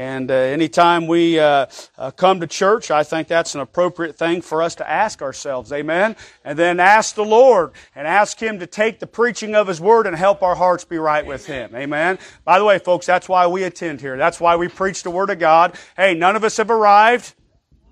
And uh, anytime we uh, uh, come to church, I think that's an appropriate thing for us to ask ourselves. Amen. And then ask the Lord and ask Him to take the preaching of His Word and help our hearts be right with Him. Amen. By the way, folks, that's why we attend here. That's why we preach the Word of God. Hey, none of us have arrived.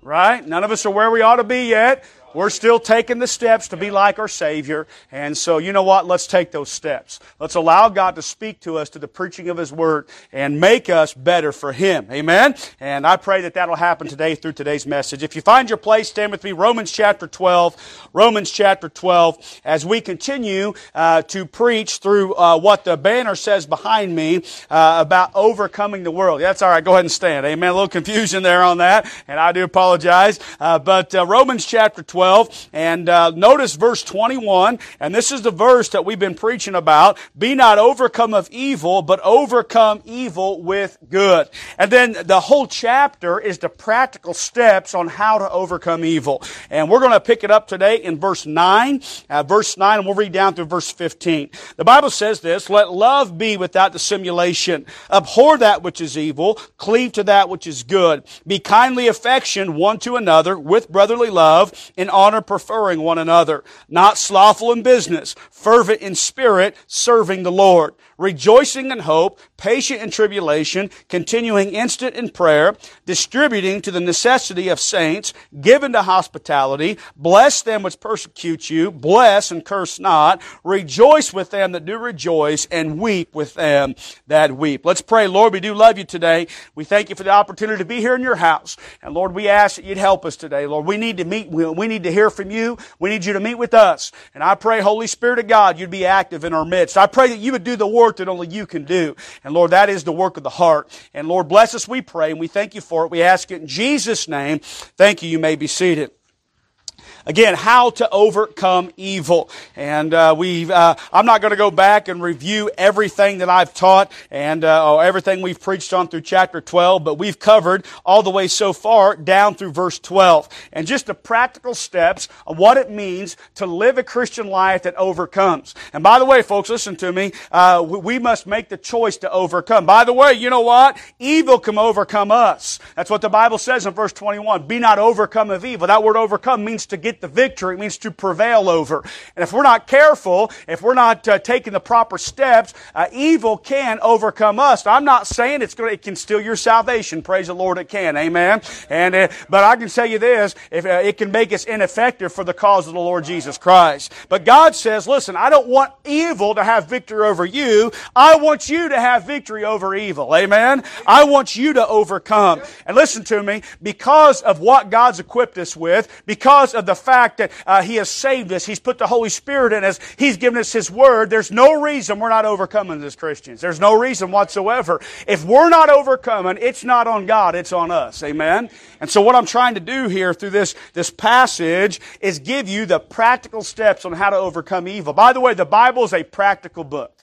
Right? None of us are where we ought to be yet. We're still taking the steps to be like our Savior. And so, you know what? Let's take those steps. Let's allow God to speak to us to the preaching of His Word and make us better for Him. Amen? And I pray that that'll happen today through today's message. If you find your place, stand with me. Romans chapter 12. Romans chapter 12. As we continue uh, to preach through uh, what the banner says behind me uh, about overcoming the world. That's all right. Go ahead and stand. Amen. A little confusion there on that, and I do apologize. Uh, but uh, Romans chapter 12. 12. And uh, notice verse 21, and this is the verse that we've been preaching about. Be not overcome of evil, but overcome evil with good. And then the whole chapter is the practical steps on how to overcome evil. And we're going to pick it up today in verse 9. Uh, verse 9, and we'll read down through verse 15. The Bible says this, Let love be without dissimulation. Abhor that which is evil. Cleave to that which is good. Be kindly affection one to another with brotherly love in honor preferring one another, not slothful in business, fervent in spirit, serving the Lord rejoicing in hope, patient in tribulation, continuing instant in prayer, distributing to the necessity of saints, given to hospitality, bless them which persecute you, bless and curse not, rejoice with them that do rejoice, and weep with them that weep. Let's pray. Lord, we do love you today. We thank you for the opportunity to be here in your house. And Lord, we ask that you'd help us today. Lord, we need to meet, we need to hear from you. We need you to meet with us. And I pray, Holy Spirit of God, you'd be active in our midst. I pray that you would do the work that only you can do. And Lord, that is the work of the heart. And Lord, bless us, we pray, and we thank you for it. We ask it in Jesus' name. Thank you. You may be seated. Again, how to overcome evil. And uh, we, uh, I'm not going to go back and review everything that I've taught and uh, everything we've preached on through chapter 12, but we've covered all the way so far down through verse 12, and just the practical steps of what it means to live a Christian life that overcomes. And by the way, folks, listen to me. Uh, we must make the choice to overcome. By the way, you know what? Evil can overcome us. That's what the Bible says in verse 21. Be not overcome of evil. That word overcome means to get get the victory. It means to prevail over. And if we're not careful, if we're not uh, taking the proper steps, uh, evil can overcome us. I'm not saying it's going to, it can steal your salvation. Praise the Lord, it can. Amen. And, uh, but I can tell you this, if uh, it can make us ineffective for the cause of the Lord Jesus Christ. But God says, listen, I don't want evil to have victory over you. I want you to have victory over evil. Amen. I want you to overcome. And listen to me, because of what God's equipped us with, because of the fact that uh, He has saved us, He's put the Holy Spirit in us, He's given us His Word, there's no reason we're not overcoming as Christians. There's no reason whatsoever. If we're not overcoming, it's not on God, it's on us. Amen? And so what I'm trying to do here through this, this passage is give you the practical steps on how to overcome evil. By the way, the Bible is a practical book.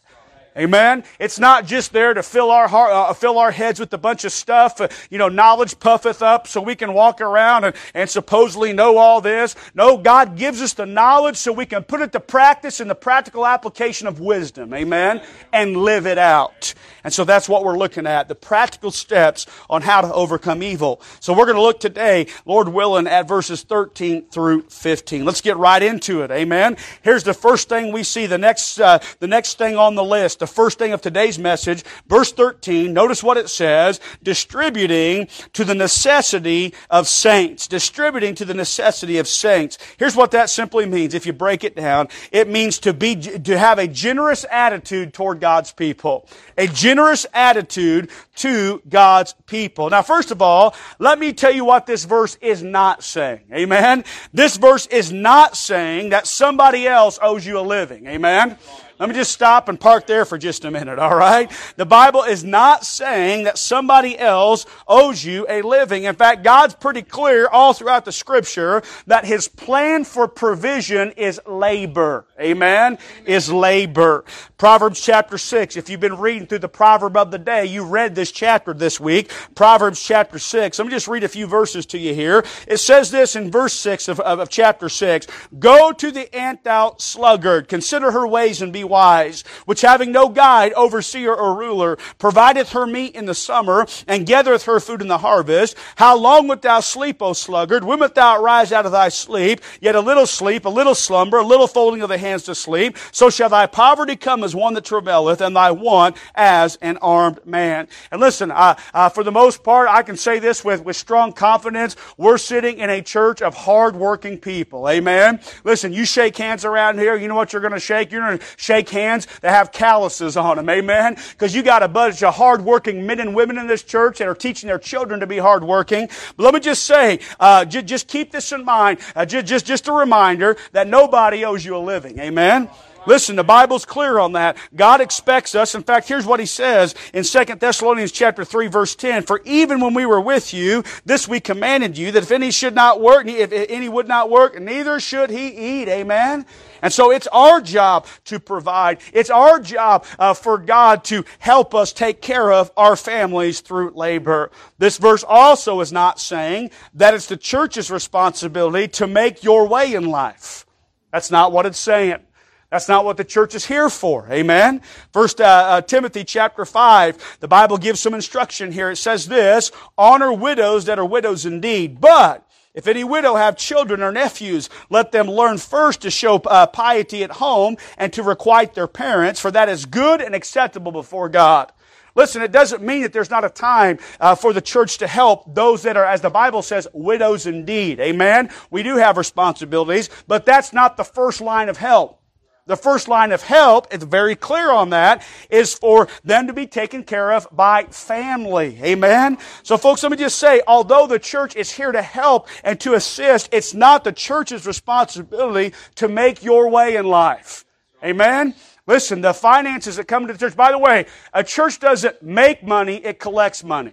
Amen. It's not just there to fill our heart, uh, fill our heads with a bunch of stuff. Uh, you know, knowledge puffeth up so we can walk around and, and supposedly know all this. No, God gives us the knowledge so we can put it to practice in the practical application of wisdom. Amen. And live it out. And so that's what we're looking at. The practical steps on how to overcome evil. So we're going to look today, Lord willing, at verses 13 through 15. Let's get right into it. Amen. Here's the first thing we see. The next, uh, the next thing on the list the first thing of today's message, verse 13, notice what it says, distributing to the necessity of saints. Distributing to the necessity of saints. Here's what that simply means, if you break it down. It means to be, to have a generous attitude toward God's people. A generous attitude to God's people. Now, first of all, let me tell you what this verse is not saying. Amen? This verse is not saying that somebody else owes you a living. Amen? Let me just stop and park there for just a minute, all right? The Bible is not saying that somebody else owes you a living. In fact, God's pretty clear all throughout the scripture that His plan for provision is labor. Amen? Is labor. Proverbs chapter 6. If you've been reading through the proverb of the day, you read this chapter this week. Proverbs chapter 6. Let me just read a few verses to you here. It says this in verse 6 of, of, of chapter 6. Go to the ant thou sluggard. Consider her ways and be wise, which having no guide, overseer, or ruler, provideth her meat in the summer, and gathereth her food in the harvest, how long wilt thou sleep, O sluggard? When wilt thou rise out of thy sleep? Yet a little sleep, a little slumber, a little folding of the hands to sleep. So shall thy poverty come as one that travaileth, and thy want as an armed man. And listen, uh, for the most part, I can say this with, with strong confidence. We're sitting in a church of hardworking people. Amen. Listen, you shake hands around here, you know what you're going to shake? You're going to shake hands that have calluses on them. Amen. Because you got a bunch of hardworking men and women in this church that are teaching their children to be hardworking. But let me just say, uh, j- just keep this in mind. Uh, j- just, just a reminder that nobody owes you a living. Amen. Listen, the Bible's clear on that. God expects us. In fact, here's what he says in 2 Thessalonians chapter 3 verse 10. For even when we were with you, this we commanded you that if any should not work, if any would not work, neither should he eat. Amen. And so it's our job to provide. It's our job uh, for God to help us take care of our families through labor. This verse also is not saying that it's the church's responsibility to make your way in life. That's not what it's saying. That's not what the church is here for. Amen. First uh, uh, Timothy chapter five, the Bible gives some instruction here. It says this: honor widows that are widows indeed, but if any widow have children or nephews, let them learn first to show uh, piety at home and to requite their parents, for that is good and acceptable before God. Listen, it doesn't mean that there's not a time uh, for the church to help those that are, as the Bible says, widows indeed. Amen. We do have responsibilities, but that's not the first line of help. The first line of help, it's very clear on that, is for them to be taken care of by family. Amen? So folks, let me just say, although the church is here to help and to assist, it's not the church's responsibility to make your way in life. Amen? Listen, the finances that come to the church, by the way, a church doesn't make money, it collects money.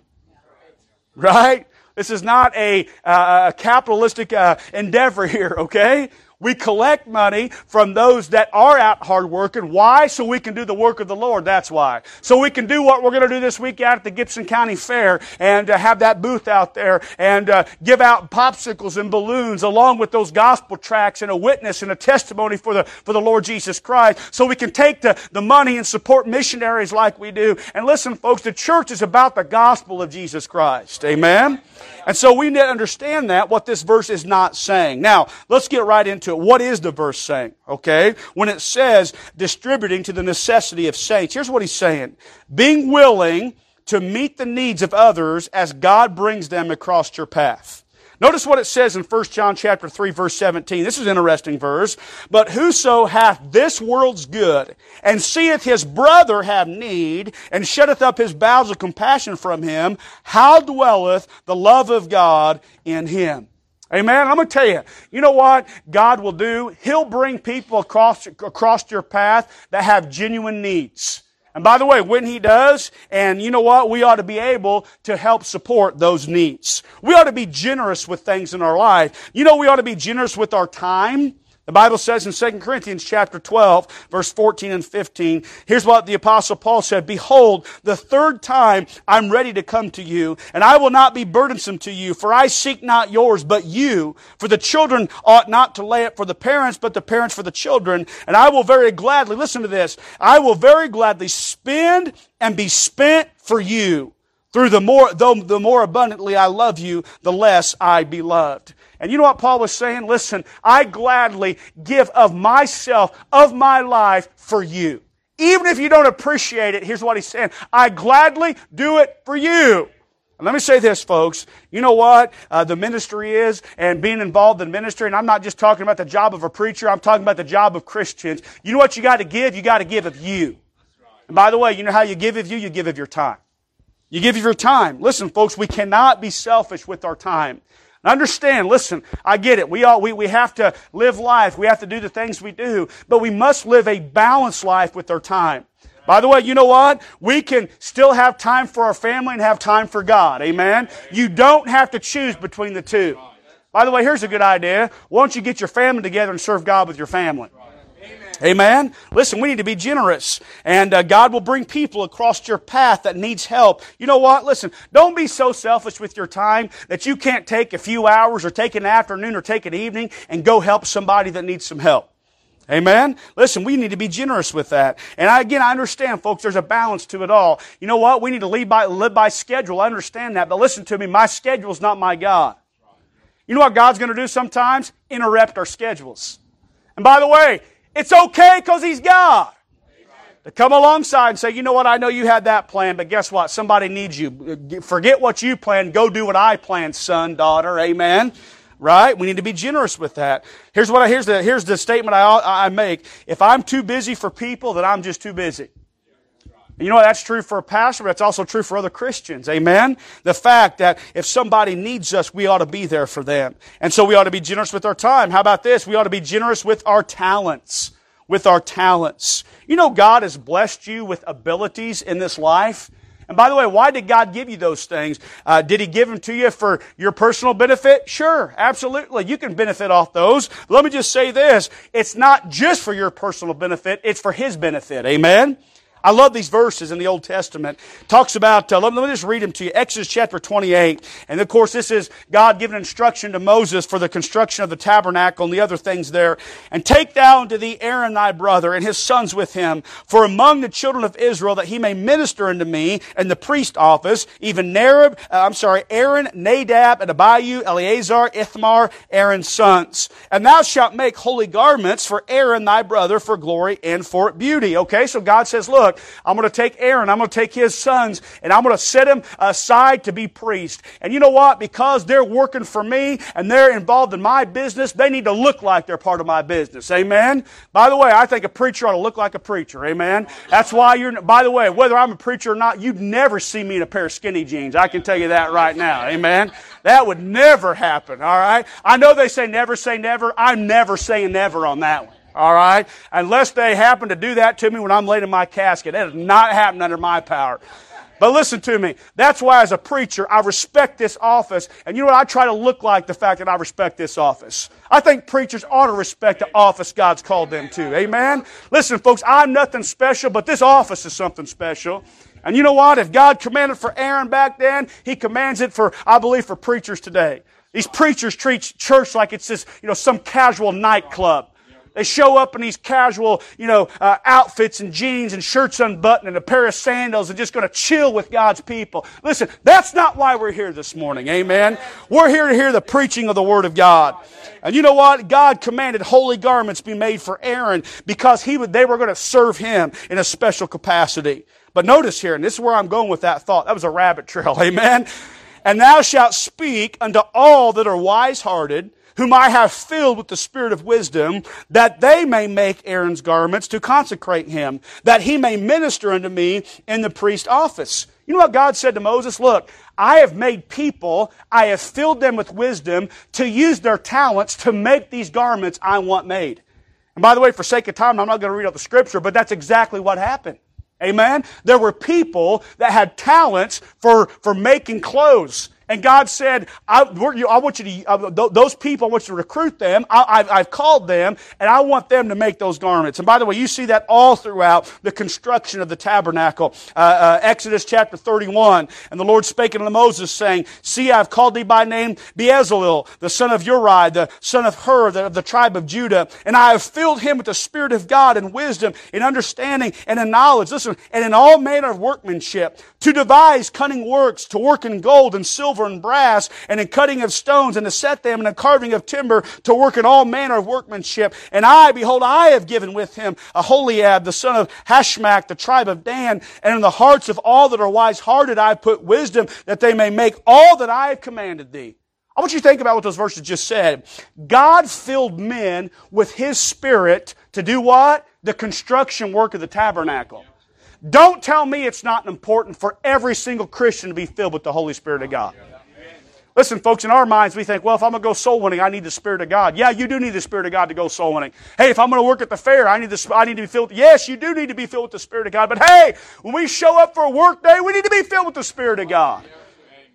Right? This is not a, uh, a capitalistic uh, endeavor here, okay? We collect money from those that are out hard working. Why? So we can do the work of the Lord. That's why. So we can do what we're going to do this week out at the Gibson County Fair and uh, have that booth out there and uh, give out popsicles and balloons along with those gospel tracts and a witness and a testimony for the, for the Lord Jesus Christ. So we can take the, the money and support missionaries like we do. And listen, folks, the church is about the gospel of Jesus Christ. Amen? And so we need to understand that, what this verse is not saying. Now, let's get right into it. What is the verse saying? Okay? When it says distributing to the necessity of saints, here's what he's saying. Being willing to meet the needs of others as God brings them across your path. Notice what it says in 1 John chapter 3 verse 17. This is an interesting verse. But whoso hath this world's good and seeth his brother have need and shutteth up his bowels of compassion from him, how dwelleth the love of God in him? Amen. I'm going to tell you, you know what God will do? He'll bring people across, across your path that have genuine needs. And by the way, when he does, and you know what, we ought to be able to help support those needs. We ought to be generous with things in our life. You know, we ought to be generous with our time. The Bible says in 2 Corinthians chapter 12, verse 14 and 15, here's what the apostle Paul said, Behold, the third time I'm ready to come to you, and I will not be burdensome to you, for I seek not yours, but you. For the children ought not to lay it for the parents, but the parents for the children. And I will very gladly, listen to this, I will very gladly spend and be spent for you. Through the more, though the more abundantly I love you, the less I be loved. And you know what Paul was saying? Listen, I gladly give of myself, of my life for you. Even if you don't appreciate it, here's what he's saying. I gladly do it for you. And let me say this, folks. You know what uh, the ministry is and being involved in ministry, and I'm not just talking about the job of a preacher, I'm talking about the job of Christians. You know what you got to give? You got to give of you. And by the way, you know how you give of you? You give of your time. You give of your time. Listen, folks, we cannot be selfish with our time. Understand, listen, I get it. We all, we, we have to live life. We have to do the things we do, but we must live a balanced life with our time. By the way, you know what? We can still have time for our family and have time for God. Amen? You don't have to choose between the two. By the way, here's a good idea. Why don't you get your family together and serve God with your family? Amen. Listen, we need to be generous, and uh, God will bring people across your path that needs help. You know what? Listen, don't be so selfish with your time that you can't take a few hours or take an afternoon or take an evening and go help somebody that needs some help. Amen? Listen, we need to be generous with that. And I, again, I understand, folks, there's a balance to it all. You know what? We need to live by, live by schedule. I understand that. But listen to me, my schedule is not my God. You know what God's going to do sometimes? Interrupt our schedules. And by the way, it's okay because He's God. To come alongside and say, you know what, I know you had that plan, but guess what? Somebody needs you. Forget what you planned. Go do what I planned, son, daughter. Amen. Right? We need to be generous with that. Here's what I, here's the, here's the statement I, I make. If I'm too busy for people, then I'm just too busy. You know, that's true for a pastor, but it's also true for other Christians. Amen? The fact that if somebody needs us, we ought to be there for them. And so we ought to be generous with our time. How about this? We ought to be generous with our talents. With our talents. You know, God has blessed you with abilities in this life. And by the way, why did God give you those things? Uh, did He give them to you for your personal benefit? Sure, absolutely. You can benefit off those. Let me just say this. It's not just for your personal benefit, it's for His benefit. Amen? I love these verses in the Old Testament. Talks about, uh, let, me, just read them to you. Exodus chapter 28. And of course, this is God giving instruction to Moses for the construction of the tabernacle and the other things there. And take thou unto thee Aaron thy brother and his sons with him, for among the children of Israel that he may minister unto me in the priest office, even Narib, uh, I'm sorry, Aaron, Nadab, and Abihu, Eleazar, Ithamar, Aaron's sons. And thou shalt make holy garments for Aaron thy brother for glory and for beauty. Okay, so God says, look, look, I'm going to take Aaron, I'm going to take his sons, and I'm going to set them aside to be priests. And you know what? Because they're working for me and they're involved in my business, they need to look like they're part of my business. Amen? By the way, I think a preacher ought to look like a preacher. Amen? That's why you're, by the way, whether I'm a preacher or not, you'd never see me in a pair of skinny jeans. I can tell you that right now. Amen? That would never happen. All right? I know they say never say never. I'm never saying never on that one. All right? Unless they happen to do that to me when I'm laid in my casket. That is not happening under my power. But listen to me. That's why as a preacher, I respect this office. And you know what? I try to look like the fact that I respect this office. I think preachers ought to respect the office God's called them to. Amen? Listen, folks, I'm nothing special, but this office is something special. And you know what? If God commanded for Aaron back then, He commands it for, I believe, for preachers today. These preachers treat church like it's just, you know, some casual nightclub. They show up in these casual, you know, uh, outfits and jeans and shirts unbuttoned and a pair of sandals and just going to chill with God's people. Listen, that's not why we're here this morning. Amen. We're here to hear the preaching of the Word of God. And you know what? God commanded holy garments be made for Aaron because he would, they were going to serve him in a special capacity. But notice here, and this is where I'm going with that thought. That was a rabbit trail. Amen. And thou shalt speak unto all that are wise hearted whom I have filled with the spirit of wisdom, that they may make Aaron's garments to consecrate him, that he may minister unto me in the priest office. You know what God said to Moses? Look, I have made people, I have filled them with wisdom to use their talents to make these garments I want made. And by the way, for sake of time, I'm not going to read out the scripture, but that's exactly what happened. Amen? There were people that had talents for, for making clothes. And God said, I, I want you to, uh, those people, I want you to recruit them. I, have called them, and I want them to make those garments. And by the way, you see that all throughout the construction of the tabernacle. Uh, uh, Exodus chapter 31. And the Lord spake unto Moses, saying, See, I have called thee by name Bezalel, the son of Uri, the son of Hur, the, of the tribe of Judah. And I have filled him with the Spirit of God and wisdom, and understanding, and in knowledge. Listen, and in all manner of workmanship, to devise cunning works, to work in gold and silver silver and brass, and in cutting of stones, and to set them, and in carving of timber, to work in all manner of workmanship. And I, behold, I have given with him a Aholiab, the son of Ahisamach, the tribe of Dan, and in the hearts of all that are wise hearted I put wisdom, that they may make all that I have commanded thee. I want you to think about what those verses just said. God filled men with His Spirit to do what? The construction work of the tabernacle. Don't tell me it's not important for every single Christian to be filled with the Holy Spirit of God. Listen, folks, in our minds, we think, well, if I'm going to go soul winning, I need the Spirit of God. Yeah, you do need the Spirit of God to go soul winning. Hey, if I'm going to work at the fair, I need, the, I need to be filled. Yes, you do need to be filled with the Spirit of God. But hey, when we show up for a work day, we need to be filled with the Spirit of God.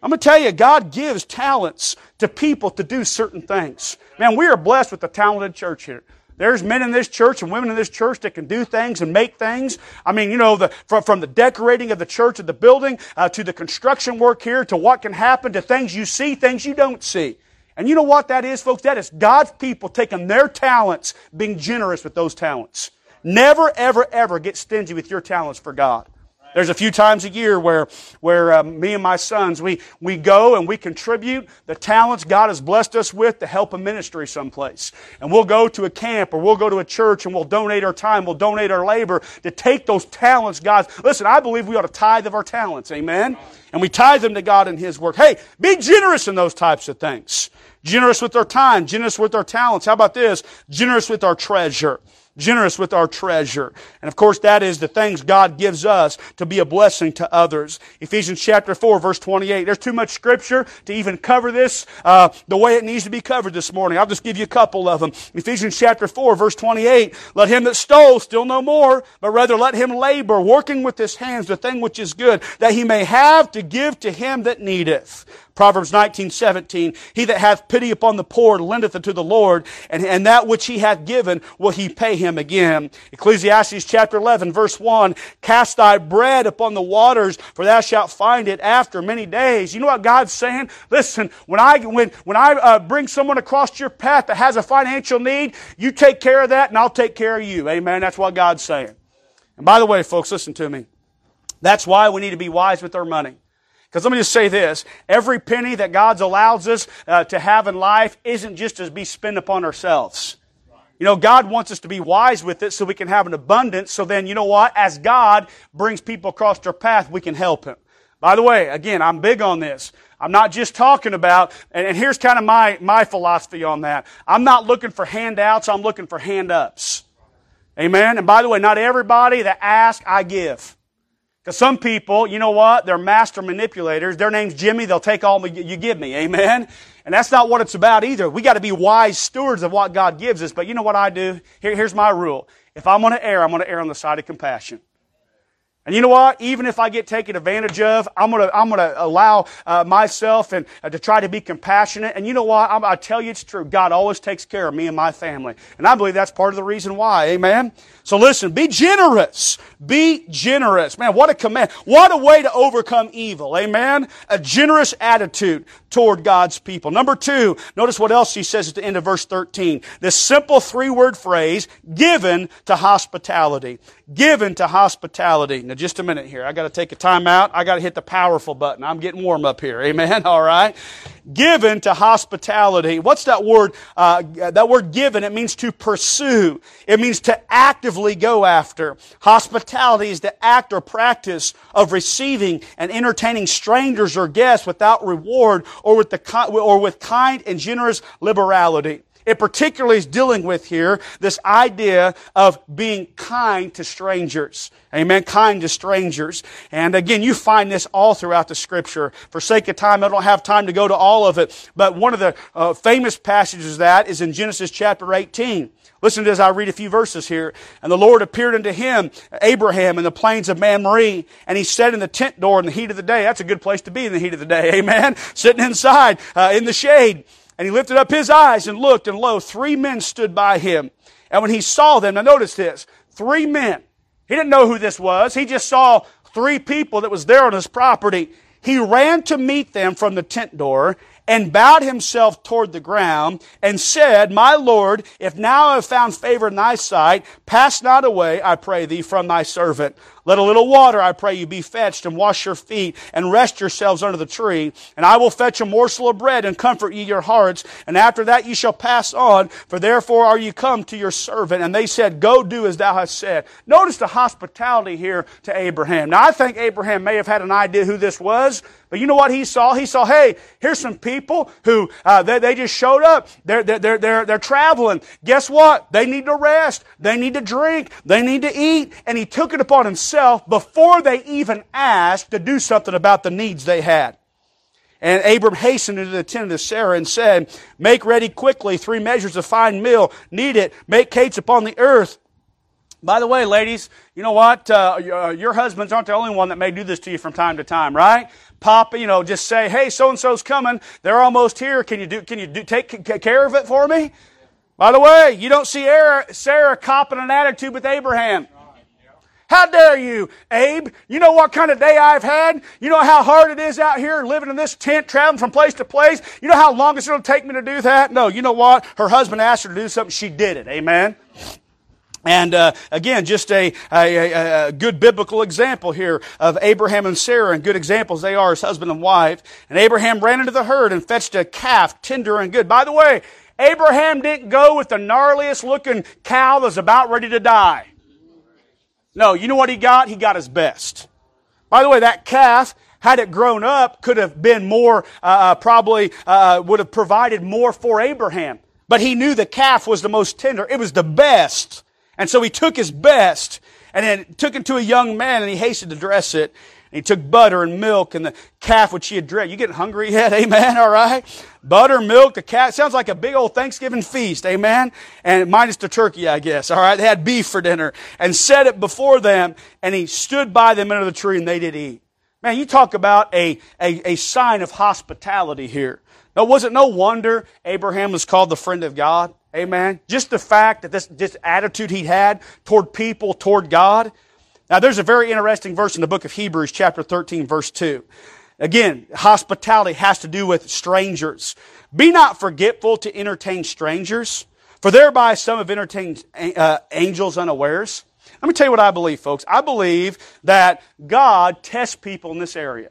I'm going to tell you, God gives talents to people to do certain things. Man, we are blessed with a talented church here. There's men in this church and women in this church that can do things and make things. I mean, you know, the, from, from the decorating of the church of the building uh, to the construction work here to what can happen to things you see, things you don't see. And you know what that is, folks? That is God's people taking their talents, being generous with those talents. Never, ever, ever get stingy with your talents for God. There's a few times a year where, where uh, me and my sons, we, we go and we contribute the talents God has blessed us with to help a ministry someplace. And we'll go to a camp or we'll go to a church and we'll donate our time, we'll donate our labor to take those talents God's. Listen, I believe we ought to tithe of our talents. Amen? And we tithe them to God in His work. Hey, be generous in those types of things. Generous with our time, generous with our talents. How about this? Generous with our treasure generous with our treasure. And of course, that is the things God gives us to be a blessing to others. Ephesians chapter 4, verse 28. There's too much scripture to even cover this uh, the way it needs to be covered this morning. I'll just give you a couple of them. Ephesians chapter 4, verse 28. Let him that stole steal no more, but rather let him labor, working with his hands the thing which is good, that he may have to give to him that needeth. Proverbs 19, 17, He that hath pity upon the poor lendeth unto the Lord, and, and that which he hath given will he pay him again. Ecclesiastes chapter 11, verse 1, Cast thy bread upon the waters, for thou shalt find it after many days. You know what God's saying? Listen, when I, when, when I uh, bring someone across your path that has a financial need, you take care of that and I'll take care of you. Amen. That's what God's saying. And by the way, folks, listen to me. That's why we need to be wise with our money. Because let me just say this every penny that God allows us uh, to have in life isn't just to be spent upon ourselves. You know, God wants us to be wise with it so we can have an abundance. So then, you know what? As God brings people across our path, we can help Him. By the way, again, I'm big on this. I'm not just talking about, and, and here's kind of my, my philosophy on that. I'm not looking for handouts, I'm looking for hand ups. Amen? And by the way, not everybody that asks, I give. Because some people, you know what? They're master manipulators. Their name's Jimmy. They'll take all you give me. Amen? And that's not what it's about either. We got to be wise stewards of what God gives us. But you know what I do? Here, here's my rule. If I'm going to err, I'm going to err on the side of compassion. And you know what? Even if I get taken advantage of, I'm gonna, I'm gonna allow uh, myself and uh, to try to be compassionate. And you know what? I'm, I tell you it's true. God always takes care of me and my family. And I believe that's part of the reason why. Amen? So listen, be generous. Be generous. Man, what a command. What a way to overcome evil. Amen? A generous attitude toward God's people. Number two, notice what else he says at the end of verse 13. This simple three word phrase, given to hospitality. Given to hospitality. Now just a minute here. I got to take a time out. I got to hit the powerful button. I'm getting warm up here. Amen. All right. Given to hospitality. What's that word? Uh, that word given, it means to pursue. It means to actively go after. Hospitality is the act or practice of receiving and entertaining strangers or guests without reward or with the, or with kind and generous liberality. It particularly is dealing with here this idea of being kind to strangers. Amen. Kind to strangers. And again, you find this all throughout the scripture. For sake of time, I don't have time to go to all of it. But one of the uh, famous passages of that is in Genesis chapter 18. Listen to. I read a few verses here. And the Lord appeared unto him, Abraham, in the plains of Mamre, and he sat in the tent door in the heat of the day. That's a good place to be in the heat of the day. Amen. Sitting inside, uh, in the shade. And he lifted up his eyes and looked, and lo, three men stood by him. And when he saw them, now notice this, three men. He didn't know who this was. He just saw three people that was there on his property. He ran to meet them from the tent door and bowed himself toward the ground and said, My Lord, if now I have found favor in thy sight, pass not away, I pray thee, from thy servant. Let a little water, I pray you, be fetched and wash your feet and rest yourselves under the tree. And I will fetch a morsel of bread and comfort ye your hearts. And after that ye shall pass on, for therefore are ye come to your servant. And they said, Go do as thou hast said. Notice the hospitality here to Abraham. Now I think Abraham may have had an idea who this was, but you know what he saw? He saw, hey, here's some people who, uh, they, they just showed up. They're, they're, they're, they're traveling. Guess what? They need to rest. They need to drink. They need to eat. And he took it upon himself himself before they even asked to do something about the needs they had. And Abram hastened into the tent of Sarah and said, Make ready quickly three measures of fine meal, knead it, make cakes upon the earth. By the way, ladies, you know what? Uh, your husbands aren't the only one that may do this to you from time to time, right? Pop, you know, just say, "Hey, so and so's coming. They're almost here. Can you do? Can you do, take care of it for me?" By the way, you don't see Sarah copping an attitude with Abraham. How dare you, Abe? You know what kind of day I've had? You know how hard it is out here living in this tent, traveling from place to place? You know how long it's going to take me to do that? No, you know what? Her husband asked her to do something. She did it. Amen. And uh, again, just a, a, a, good biblical example here of Abraham and Sarah, and good examples they are as husband and wife. And Abraham ran into the herd and fetched a calf, tender and good. By the way, Abraham didn't go with the gnarliest looking cow that's about ready to die. No, you know what he got? He got his best. By the way, that calf, had it grown up, could have been more, uh, uh probably uh, would have provided more for Abraham. But he knew the calf was the most tender. It was the best. And so he took his best and then took it to a young man and he hastened to dress it. And he took butter and milk and the calf which he had dressed. You getting hungry yet? Amen. All right. Butter, milk, the calf. Sounds like a big old Thanksgiving feast. Amen. And minus the turkey, I guess. All right. They had beef for dinner and set it before them and he stood by them under the tree and they did eat. Man, you talk about a, a, a sign of hospitality here. Now, was it no wonder Abraham was called the friend of God? Amen. Just the fact that this, this attitude he had toward people, toward God. Now, there's a very interesting verse in the book of Hebrews, chapter 13, verse 2. Again, hospitality has to do with strangers. Be not forgetful to entertain strangers, for thereby some have entertained uh, angels unawares. Let me tell you what I believe, folks. I believe that God tests people in this area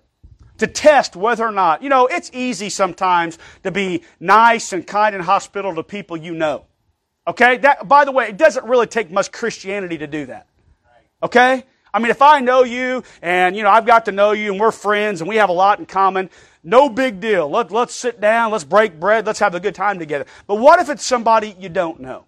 to test whether or not, you know, it's easy sometimes to be nice and kind and hospitable to people you know. Okay? That, by the way, it doesn't really take much Christianity to do that. Okay? I mean, if I know you and, you know, I've got to know you and we're friends and we have a lot in common, no big deal. Let, let's sit down, let's break bread, let's have a good time together. But what if it's somebody you don't know?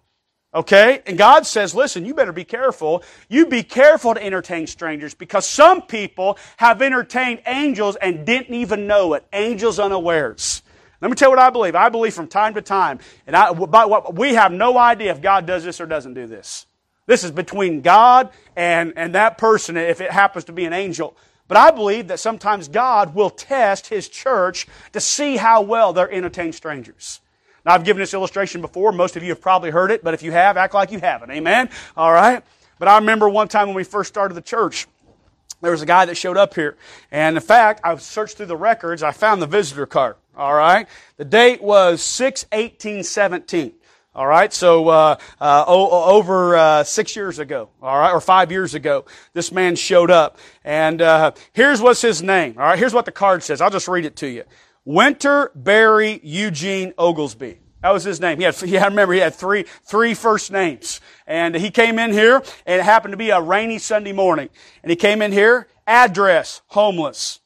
Okay? And God says, listen, you better be careful. You be careful to entertain strangers because some people have entertained angels and didn't even know it. Angels unawares. Let me tell you what I believe. I believe from time to time, and I, but we have no idea if God does this or doesn't do this. This is between God and, and that person if it happens to be an angel. But I believe that sometimes God will test His church to see how well they're entertain strangers. Now, I've given this illustration before. Most of you have probably heard it, but if you have, act like you haven't. Amen? All right? But I remember one time when we first started the church, there was a guy that showed up here. And in fact, I searched through the records. I found the visitor card. All right? The date was 6 18 17. All right, so uh, uh, over uh, six years ago, all right, or five years ago, this man showed up, and uh, here's what's his name. All right, here's what the card says. I'll just read it to you. Winter Barry Eugene Oglesby. That was his name. He had, yeah, I remember he had three, three first names. And he came in here, and it happened to be a rainy Sunday morning. And he came in here, address, homeless.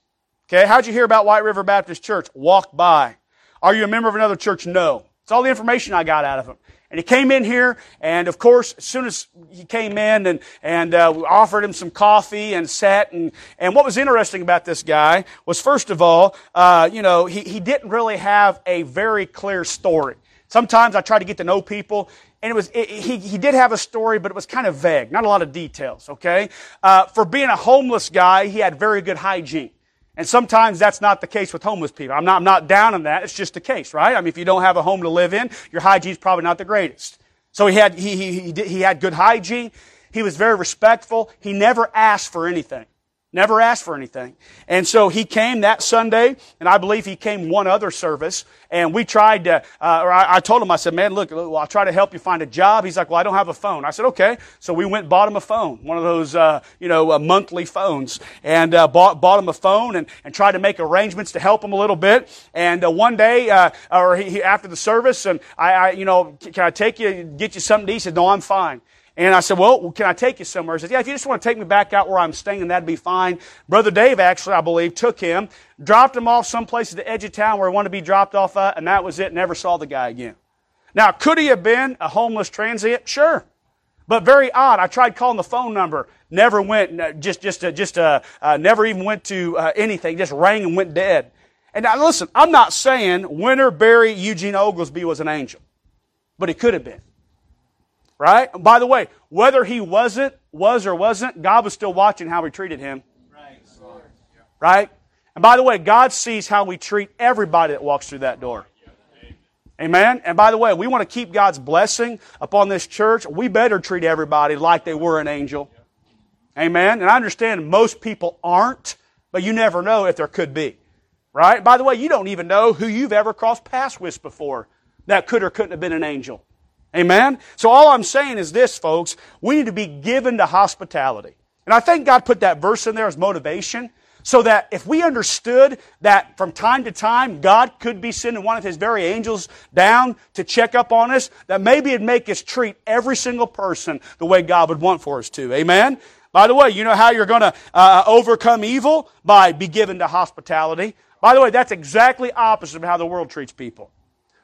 Okay, how'd you hear about White River Baptist Church? Walked by. Are you a member of another church? No. It's all the information I got out of him. And he came in here, and of course, as soon as he came in, and and uh, we offered him some coffee and sat. And and what was interesting about this guy was, first of all, uh, you know, he he didn't really have a very clear story. Sometimes I try to get to know people, and it was it, he he did have a story, but it was kind of vague, not a lot of details. Okay, uh, for being a homeless guy, he had very good hygiene. And sometimes that's not the case with homeless people. I'm not, I'm not down on that. It's just the case, right? I mean, if you don't have a home to live in, your hygiene's probably not the greatest. So he had, he, he, he, he had good hygiene. He was very respectful. He never asked for anything. Never asked for anything. And so he came that Sunday, and I believe he came one other service, and we tried to, uh, or I, I, told him, I said, man, look, well, I'll try to help you find a job. He's like, well, I don't have a phone. I said, okay. So we went bought him a phone, one of those, uh, you know, uh, monthly phones, and uh, bought, bought him a phone and, and tried to make arrangements to help him a little bit. And uh, one day, uh, or he, he, after the service, and I, I, you know, can I take you, get you something to eat? He said, no, I'm fine. And I said, well, can I take you somewhere? He said, yeah, if you just want to take me back out where I'm staying, that'd be fine. Brother Dave actually, I believe, took him, dropped him off someplace at the edge of town where he wanted to be dropped off at, and that was it. Never saw the guy again. Now, could he have been a homeless transient? Sure. But very odd. I tried calling the phone number. Never went, just, just, uh, just, uh, uh, never even went to uh, anything. Just rang and went dead. And now listen, I'm not saying Winter Barry Eugene Oglesby was an angel. But he could have been. Right? And by the way, whether he wasn't, was or wasn't, God was still watching how we treated him. Right. Right? And by the way, God sees how we treat everybody that walks through that door. Amen? And by the way, we want to keep God's blessing upon this church. We better treat everybody like they were an angel. Amen. And I understand most people aren't, but you never know if there could be. Right? By the way, you don't even know who you've ever crossed paths with before that could or couldn't have been an angel. Amen? So all I'm saying is this, folks. We need to be given to hospitality. And I think God put that verse in there as motivation so that if we understood that from time to time God could be sending one of His very angels down to check up on us, that maybe it'd make us treat every single person the way God would want for us to. Amen? By the way, you know how you're going to uh, overcome evil? By be given to hospitality. By the way, that's exactly opposite of how the world treats people.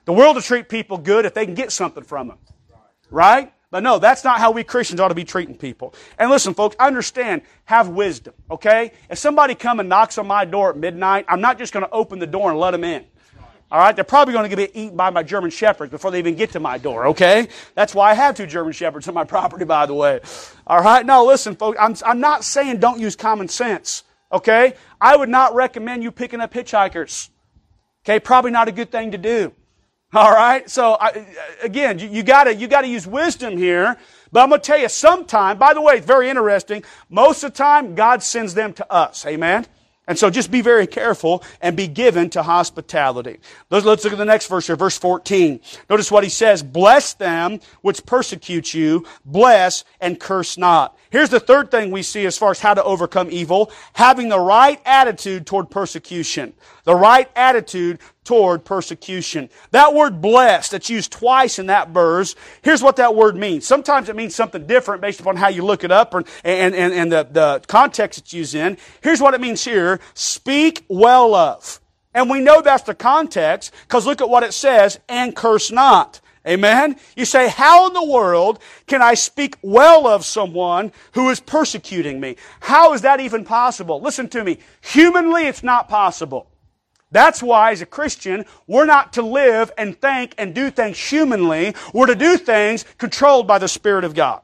The world will treat people good if they can get something from them. Right? But no, that's not how we Christians ought to be treating people. And listen, folks, understand, have wisdom, okay? If somebody come and knocks on my door at midnight, I'm not just going to open the door and let them in. All right, they're probably going to get eaten by my German shepherds before they even get to my door, okay? That's why I have two German shepherds on my property, by the way. All right, no, listen, folks, I'm, I'm not saying don't use common sense, okay? I would not recommend you picking up hitchhikers, okay? Probably not a good thing to do. All right. So I, again, you, you, gotta you gotta use wisdom here. But I'm gonna tell you, sometime. By the way, it's very interesting. Most of the time, God sends them to us. Amen. And so just be very careful and be given to hospitality. Let's, let's look at the next verse here, verse 14. Notice what he says. Bless them which persecute you. Bless and curse not. Here's the third thing we see as far as how to overcome evil. Having the right attitude toward persecution. The right attitude toward persecution. That word blessed that's used twice in that verse, here's what that word means. Sometimes it means something different based upon how you look it up and, and, and, and the, the context it's used in. Here's what it means here. Speak well of. And we know that's the context because look at what it says, and curse not. Amen? You say, how in the world can I speak well of someone who is persecuting me? How is that even possible? Listen to me. Humanly, it's not possible. That's why, as a Christian, we're not to live and think and do things humanly. We're to do things controlled by the Spirit of God.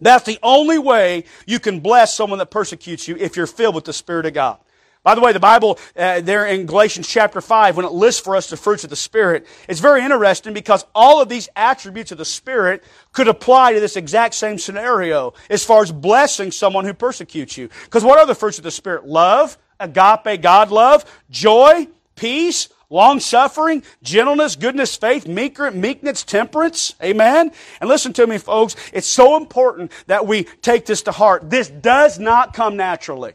That's the only way you can bless someone that persecutes you if you're filled with the Spirit of God. By the way, the Bible uh, there in Galatians chapter 5, when it lists for us the fruits of the Spirit, it's very interesting because all of these attributes of the Spirit could apply to this exact same scenario as far as blessing someone who persecutes you. Because what are the fruits of the Spirit? Love, agape, God love, joy, peace, long suffering, gentleness, goodness, faith, meekness, temperance. Amen. And listen to me, folks. It's so important that we take this to heart. This does not come naturally.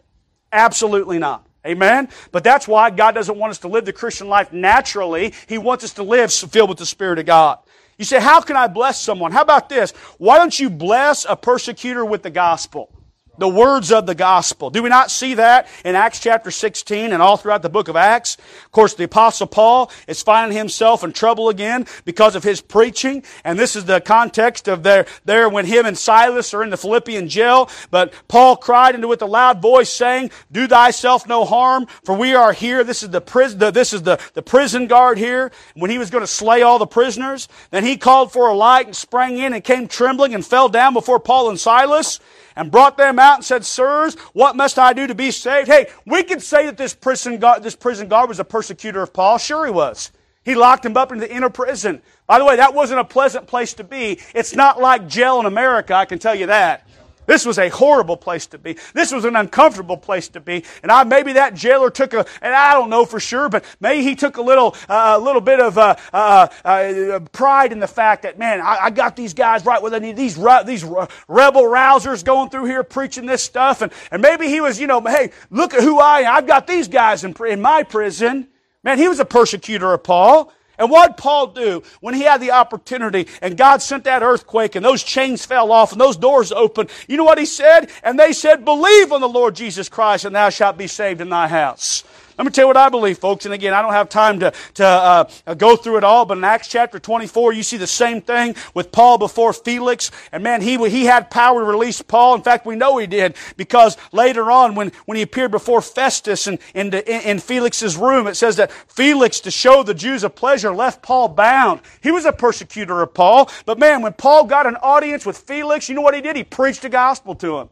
Absolutely not. Amen? But that's why God doesn't want us to live the Christian life naturally. He wants us to live filled with the Spirit of God. You say, how can I bless someone? How about this? Why don't you bless a persecutor with the gospel? The words of the gospel. Do we not see that in Acts chapter 16 and all throughout the book of Acts? Of course, the apostle Paul is finding himself in trouble again because of his preaching. And this is the context of there, there when him and Silas are in the Philippian jail. But Paul cried into with a loud voice saying, do thyself no harm, for we are here. This is the prison, this is the, the prison guard here. When he was going to slay all the prisoners, then he called for a light and sprang in and came trembling and fell down before Paul and Silas and brought them out and said, Sirs, what must I do to be saved? Hey, we could say that this prison guard, this prison guard was a persecutor of Paul. Sure he was. He locked him up in the inner prison. By the way, that wasn't a pleasant place to be. It's not like jail in America, I can tell you that. This was a horrible place to be. This was an uncomfortable place to be. And I, maybe that jailer took a, and I don't know for sure, but maybe he took a little, uh, a little bit of uh, uh, uh pride in the fact that, man, I, I, got these guys right where they need these these rebel rousers going through here preaching this stuff, and and maybe he was, you know, hey, look at who I am. I've got these guys in in my prison. Man, he was a persecutor of Paul. And what did Paul do when he had the opportunity and God sent that earthquake and those chains fell off and those doors opened? You know what he said? And they said, believe on the Lord Jesus Christ and thou shalt be saved in thy house. Let me tell you what I believe, folks. And again, I don't have time to, to uh, go through it all, but in Acts chapter 24, you see the same thing with Paul before Felix. And man, he, he had power to release Paul. In fact, we know he did because later on, when, when he appeared before Festus in, in, the, in Felix's room, it says that Felix, to show the Jews a pleasure, left Paul bound. He was a persecutor of Paul. But man, when Paul got an audience with Felix, you know what he did? He preached the gospel to him.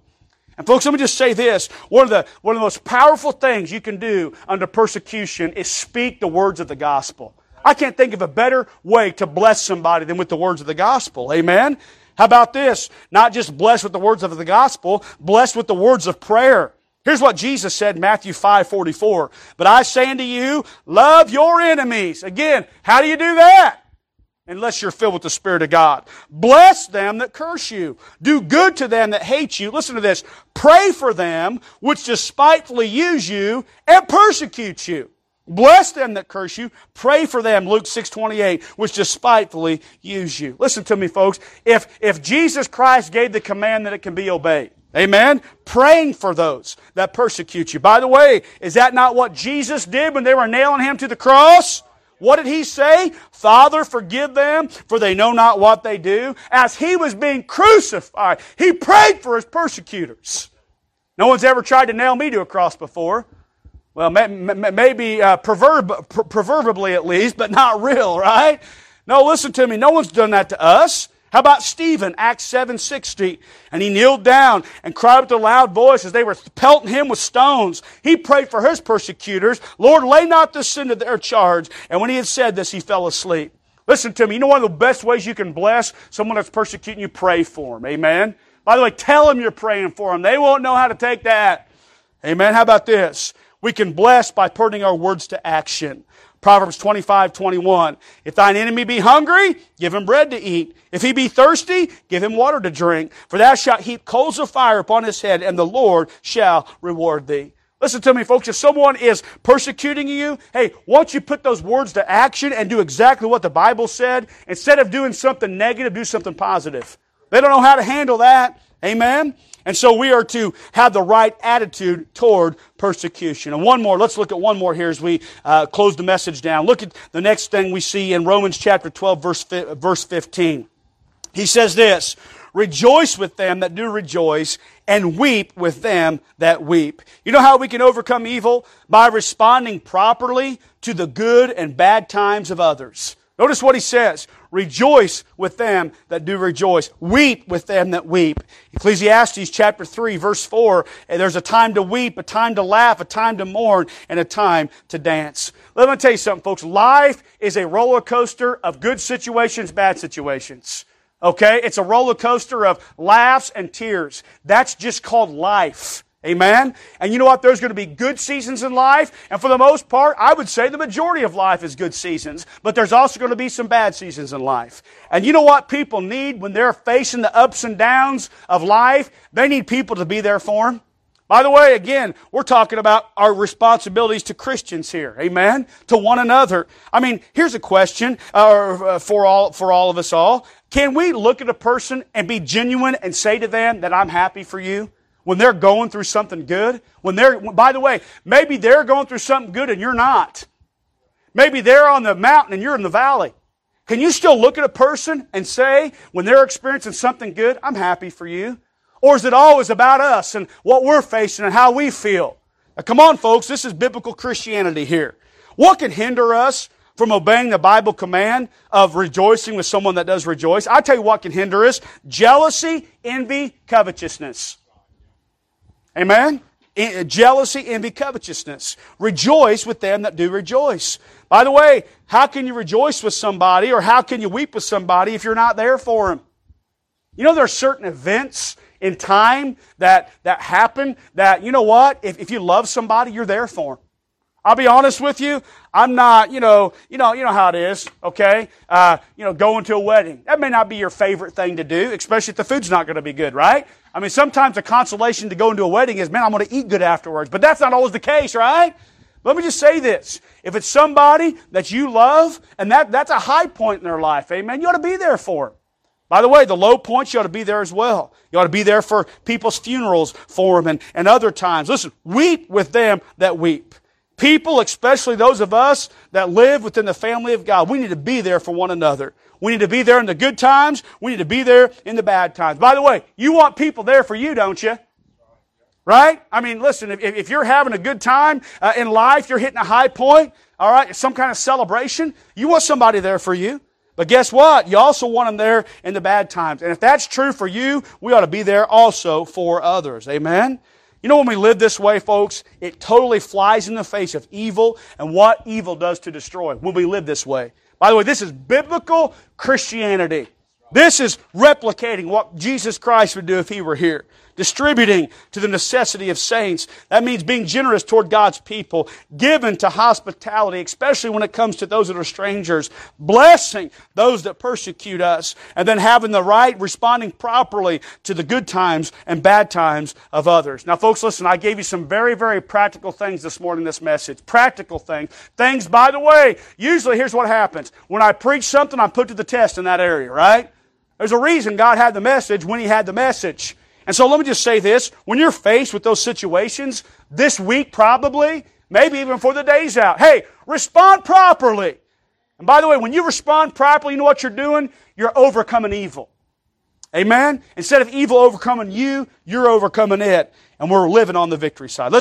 And folks, let me just say this. One of the, one of the most powerful things you can do under persecution is speak the words of the gospel. I can't think of a better way to bless somebody than with the words of the gospel. Amen? How about this? Not just blessed with the words of the gospel, blessed with the words of prayer. Here's what Jesus said in Matthew 5 44. But I say unto you, love your enemies. Again, how do you do that? Unless you're filled with the Spirit of God. Bless them that curse you. Do good to them that hate you. Listen to this. Pray for them which despitefully use you and persecute you. Bless them that curse you. Pray for them, Luke 6.28, which despitefully use you. Listen to me, folks. If, if Jesus Christ gave the command that it can be obeyed, Amen? Praying for those that persecute you. By the way, is that not what Jesus did when they were nailing him to the cross? What did he say? Father, forgive them, for they know not what they do. As he was being crucified, he prayed for his persecutors. No one's ever tried to nail me to a cross before. Well, maybe uh, proverb, proverbially at least, but not real, right? No, listen to me. No one's done that to us. How about Stephen, Acts 7:60? And he kneeled down and cried with a loud voice as they were pelting him with stones. He prayed for his persecutors, Lord, lay not this sin to their charge. And when he had said this, he fell asleep. Listen to me. You know one of the best ways you can bless someone that's persecuting you? Pray for them. Amen. By the way, tell them you're praying for them. They won't know how to take that. Amen. How about this? We can bless by putting our words to action. Proverbs 25, 21. If thine enemy be hungry, give him bread to eat. If he be thirsty, give him water to drink. For thou shalt heap coals of fire upon his head, and the Lord shall reward thee. Listen to me, folks. If someone is persecuting you, hey, once you put those words to action and do exactly what the Bible said, instead of doing something negative, do something positive. They don't know how to handle that. Amen? And so we are to have the right attitude toward persecution. And one more, let's look at one more here as we uh, close the message down. Look at the next thing we see in Romans chapter 12, verse, verse 15. He says this, Rejoice with them that do rejoice, and weep with them that weep. You know how we can overcome evil? By responding properly to the good and bad times of others. Notice what he says. Rejoice with them that do rejoice. Weep with them that weep. Ecclesiastes chapter 3 verse 4, there's a time to weep, a time to laugh, a time to mourn, and a time to dance. Let me tell you something, folks. Life is a roller coaster of good situations, bad situations. Okay? It's a roller coaster of laughs and tears. That's just called life. Amen? And you know what? There's going to be good seasons in life. And for the most part, I would say the majority of life is good seasons. But there's also going to be some bad seasons in life. And you know what people need when they're facing the ups and downs of life? They need people to be there for them. By the way, again, we're talking about our responsibilities to Christians here. Amen? To one another. I mean, here's a question uh, for all, for all of us all. Can we look at a person and be genuine and say to them that I'm happy for you? When they're going through something good. When they're, by the way, maybe they're going through something good and you're not. Maybe they're on the mountain and you're in the valley. Can you still look at a person and say, when they're experiencing something good, I'm happy for you? Or is it always about us and what we're facing and how we feel? Now, come on, folks, this is biblical Christianity here. What can hinder us from obeying the Bible command of rejoicing with someone that does rejoice? I tell you what can hinder us jealousy, envy, covetousness. Amen? Uh, jealousy, envy, covetousness. Rejoice with them that do rejoice. By the way, how can you rejoice with somebody or how can you weep with somebody if you're not there for them? You know, there are certain events in time that, that happen that, you know what? If, if you love somebody, you're there for them. I'll be honest with you. I'm not, you know, you know, you know how it is, okay? Uh, you know, going to a wedding. That may not be your favorite thing to do, especially if the food's not going to be good, right? I mean, sometimes the consolation to go into a wedding is, man, I'm going to eat good afterwards. But that's not always the case, right? Let me just say this. If it's somebody that you love, and that, that's a high point in their life, amen, you ought to be there for them. By the way, the low points, you ought to be there as well. You ought to be there for people's funerals for them and, and other times. Listen, weep with them that weep. People, especially those of us that live within the family of God, we need to be there for one another. We need to be there in the good times. We need to be there in the bad times. By the way, you want people there for you, don't you? Right? I mean, listen, if, if you're having a good time uh, in life, you're hitting a high point, all right, some kind of celebration, you want somebody there for you. But guess what? You also want them there in the bad times. And if that's true for you, we ought to be there also for others. Amen? You know, when we live this way, folks, it totally flies in the face of evil and what evil does to destroy when we live this way. By the way, this is biblical Christianity. This is replicating what Jesus Christ would do if He were here. Distributing to the necessity of saints. That means being generous toward God's people. Given to hospitality, especially when it comes to those that are strangers. Blessing those that persecute us. And then having the right, responding properly to the good times and bad times of others. Now folks, listen, I gave you some very, very practical things this morning, this message. Practical things. Things, by the way, usually here's what happens. When I preach something, I'm put to the test in that area, right? There's a reason God had the message when He had the message. And so let me just say this. When you're faced with those situations, this week probably, maybe even for the days out, hey, respond properly. And by the way, when you respond properly, you know what you're doing? You're overcoming evil. Amen? Instead of evil overcoming you, you're overcoming it. And we're living on the victory side. Let's